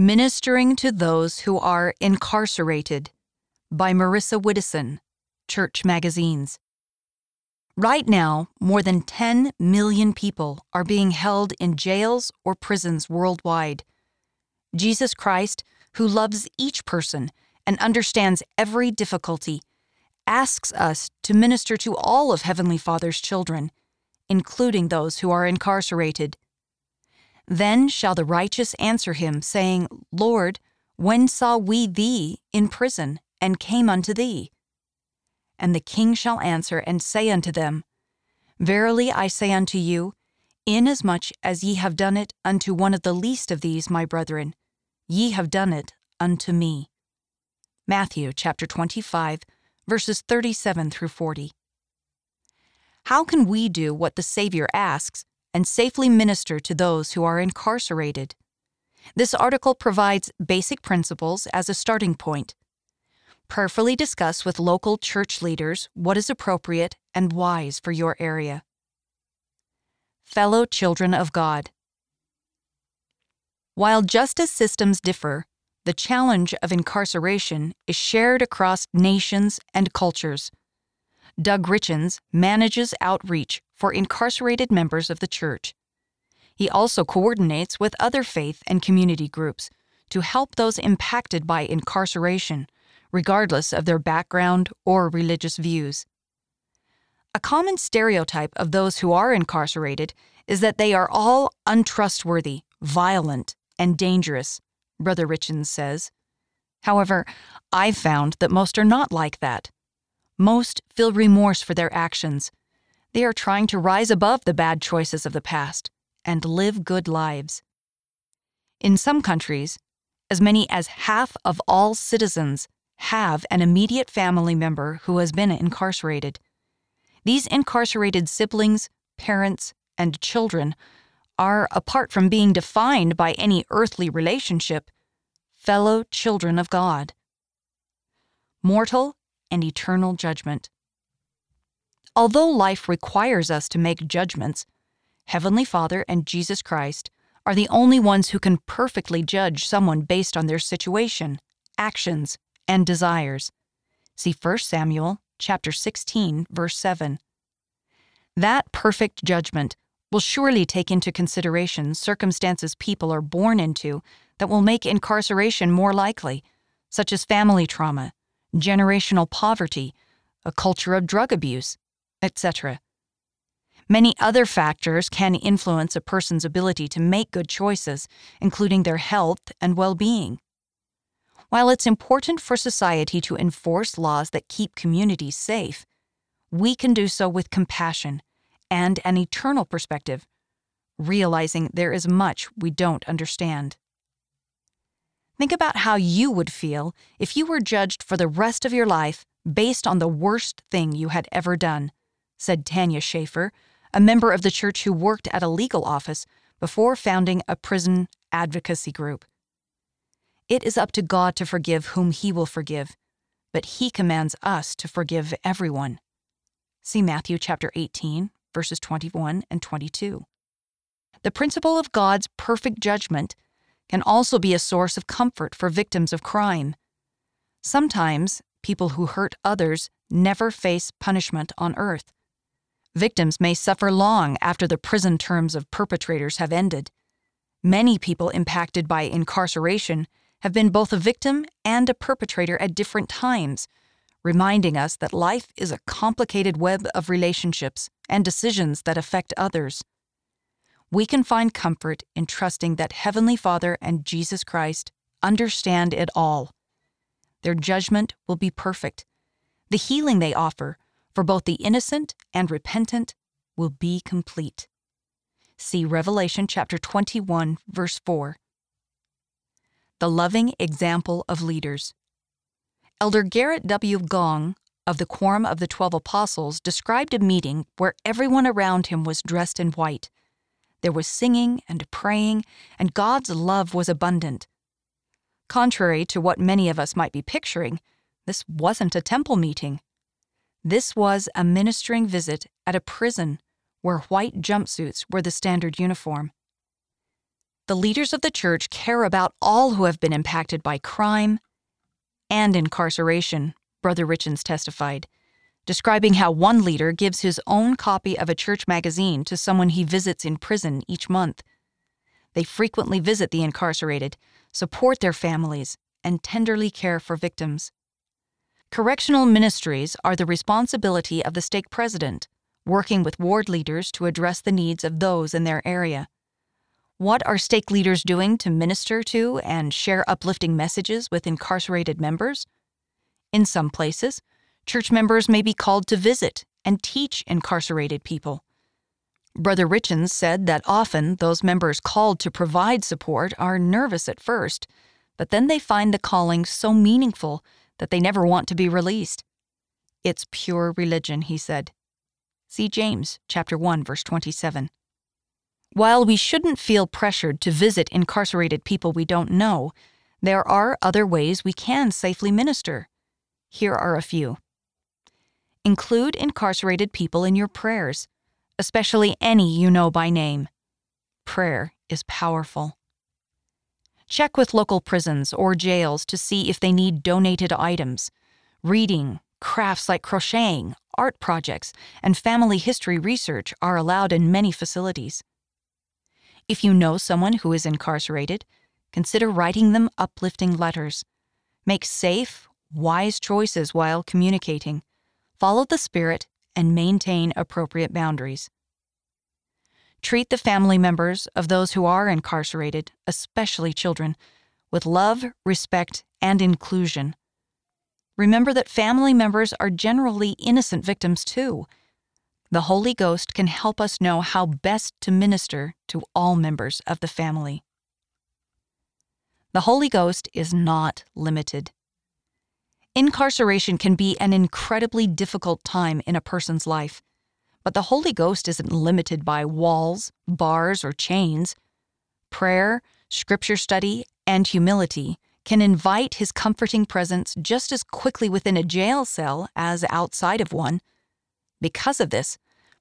Ministering to Those Who Are Incarcerated by Marissa Widdison, Church Magazines. Right now, more than 10 million people are being held in jails or prisons worldwide. Jesus Christ, who loves each person and understands every difficulty, asks us to minister to all of Heavenly Father's children, including those who are incarcerated. Then shall the righteous answer him, saying, Lord, when saw we thee in prison, and came unto thee? And the king shall answer and say unto them, Verily I say unto you, inasmuch as ye have done it unto one of the least of these, my brethren, ye have done it unto me. Matthew chapter 25, verses 37 through 40. How can we do what the Savior asks and safely minister to those who are incarcerated. This article provides basic principles as a starting point. Prayerfully discuss with local church leaders what is appropriate and wise for your area. Fellow children of God. While justice systems differ, the challenge of incarceration is shared across nations and cultures. Doug Richens manages outreach for incarcerated members of the church. He also coordinates with other faith and community groups to help those impacted by incarceration, regardless of their background or religious views. A common stereotype of those who are incarcerated is that they are all untrustworthy, violent, and dangerous, Brother Richens says. However, I've found that most are not like that. Most feel remorse for their actions. They are trying to rise above the bad choices of the past and live good lives. In some countries, as many as half of all citizens have an immediate family member who has been incarcerated. These incarcerated siblings, parents, and children are, apart from being defined by any earthly relationship, fellow children of God. Mortal and eternal judgment. Although life requires us to make judgments, Heavenly Father and Jesus Christ are the only ones who can perfectly judge someone based on their situation, actions, and desires. See 1 Samuel chapter 16 verse 7. That perfect judgment will surely take into consideration circumstances people are born into that will make incarceration more likely, such as family trauma, generational poverty, a culture of drug abuse, etc. Many other factors can influence a person's ability to make good choices, including their health and well being. While it's important for society to enforce laws that keep communities safe, we can do so with compassion and an eternal perspective, realizing there is much we don't understand. Think about how you would feel if you were judged for the rest of your life based on the worst thing you had ever done, said Tanya Schaefer, a member of the church who worked at a legal office before founding a prison advocacy group. It is up to God to forgive whom He will forgive, but He commands us to forgive everyone. See Matthew chapter 18, verses 21 and 22. The principle of God's perfect judgment can also be a source of comfort for victims of crime. Sometimes, people who hurt others never face punishment on earth. Victims may suffer long after the prison terms of perpetrators have ended. Many people impacted by incarceration have been both a victim and a perpetrator at different times, reminding us that life is a complicated web of relationships and decisions that affect others we can find comfort in trusting that Heavenly Father and Jesus Christ understand it all. Their judgment will be perfect. The healing they offer for both the innocent and repentant will be complete. See Revelation chapter 21 verse 4. The loving example of leaders. Elder Gerrit W. Gong of the Quorum of the Twelve Apostles described a meeting where everyone around him was dressed in white there was singing and praying, and God's love was abundant. Contrary to what many of us might be picturing, this wasn't a temple meeting. This was a ministering visit at a prison where white jumpsuits were the standard uniform. the leaders of the church care about all who have been impacted by crime and incarceration, Brother Richens testified, describing how one leader gives his own copy of a church magazine to someone he visits in prison each month. They frequently visit the incarcerated, support their families, and tenderly care for victims. Correctional ministries are the responsibility of the stake president, working with ward leaders to address the needs of those in their area. What are stake leaders doing to minister to and share uplifting messages with incarcerated members? In some places, church members may be called to visit and teach incarcerated people. Brother Richens said that often those members called to provide support are nervous at first, but then they find the calling so meaningful that they never want to be released. It's pure religion, he said. See James chapter 1 verse 27. While we shouldn't feel pressured to visit incarcerated people we don't know, there are other ways we can safely minister. Here are a few. Include incarcerated people in your prayers, especially any you know by name. Prayer is powerful. Check with local prisons or jails to see if they need donated items. Reading, crafts like crocheting, art projects, and family history research are allowed in many facilities. If you know someone who is incarcerated, consider writing them uplifting letters. Make safe, wise choices while communicating. Follow the Spirit and maintain appropriate boundaries. Treat the family members of those who are incarcerated, especially children, with love, respect, and inclusion. Remember that family members are generally innocent victims too the Holy Ghost can help us know how best to minister to all members of the family. The Holy Ghost is not limited. Incarceration can be an incredibly difficult time in a person's life, but the Holy Ghost isn't limited by walls, bars, or chains. Prayer, scripture study, and humility can invite His comforting presence just as quickly within a jail cell as outside of one. Because of this,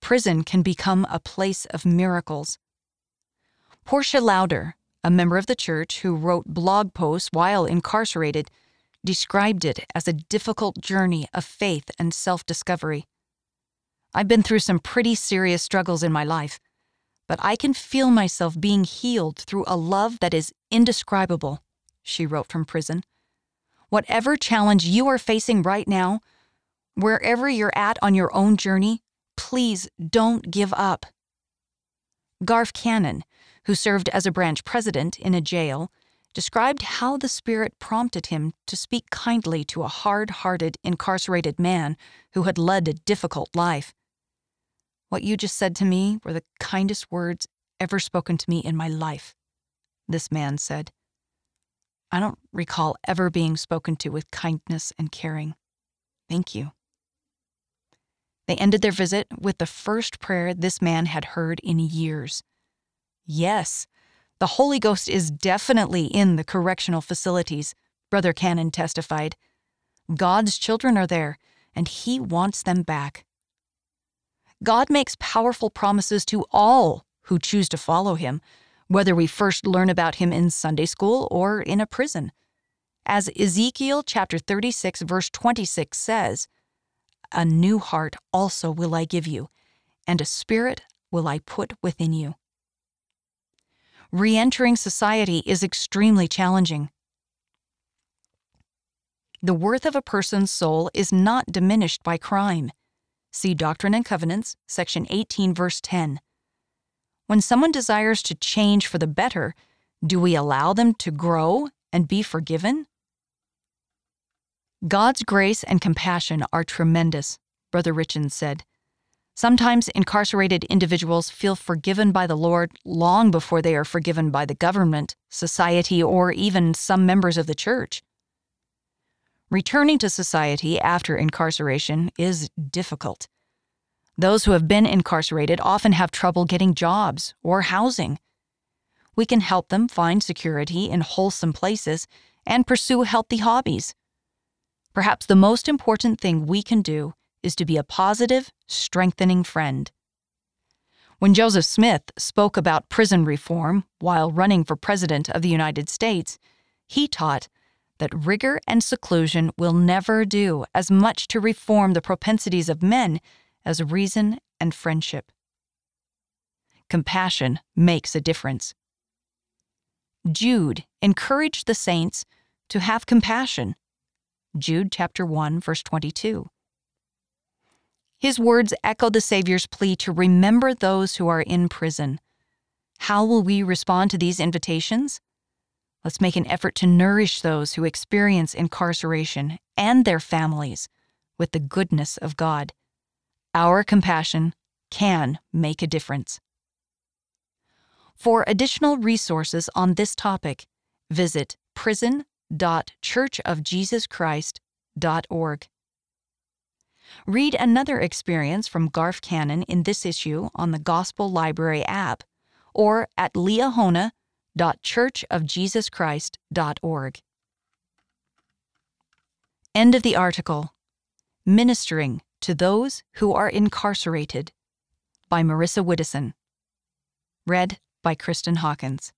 prison can become a place of miracles. Portia Lauder, a member of the church who wrote blog posts while incarcerated, described it as a difficult journey of faith and self discovery. I've been through some pretty serious struggles in my life, but I can feel myself being healed through a love that is indescribable, she wrote from prison. Whatever challenge you are facing right now, Wherever you're at on your own journey, please don't give up. Garth Cannon, who served as a branch president in a jail, described how the Spirit prompted him to speak kindly to a hard hearted, incarcerated man who had led a difficult life. What you just said to me were the kindest words ever spoken to me in my life, this man said. I don't recall ever being spoken to with kindness and caring. Thank you. They ended their visit with the first prayer this man had heard in years. Yes, the Holy Ghost is definitely in the correctional facilities, Brother Cannon testified. God's children are there, and He wants them back. God makes powerful promises to all who choose to follow Him, whether we first learn about Him in Sunday school or in a prison. As Ezekiel chapter 36, verse 26 says, a new heart also will I give you, and a spirit will I put within you. Re entering society is extremely challenging. The worth of a person's soul is not diminished by crime. See Doctrine and Covenants, section 18, verse 10. When someone desires to change for the better, do we allow them to grow and be forgiven? God's grace and compassion are tremendous, Brother Richens said. Sometimes incarcerated individuals feel forgiven by the Lord long before they are forgiven by the government, society, or even some members of the church. Returning to society after incarceration is difficult. Those who have been incarcerated often have trouble getting jobs or housing. We can help them find security in wholesome places and pursue healthy hobbies. Perhaps the most important thing we can do is to be a positive, strengthening friend. When Joseph Smith spoke about prison reform while running for President of the United States, he taught that rigor and seclusion will never do as much to reform the propensities of men as reason and friendship. Compassion makes a difference. Jude encouraged the saints to have compassion. Jude chapter 1 verse 22. His words echo the Savior's plea to remember those who are in prison. How will we respond to these invitations? Let's make an effort to nourish those who experience incarceration and their families with the goodness of God. Our compassion can make a difference. For additional resources on this topic, visit prison.churchofjesuschrist.org. Read another experience from Garth Cannon in this issue on the Gospel Library app or at liahona.churchofjesuschrist.org. End of the article. Ministering to Those Who Are Incarcerated by Marissa Widdison. Read by Kristen Hawkins.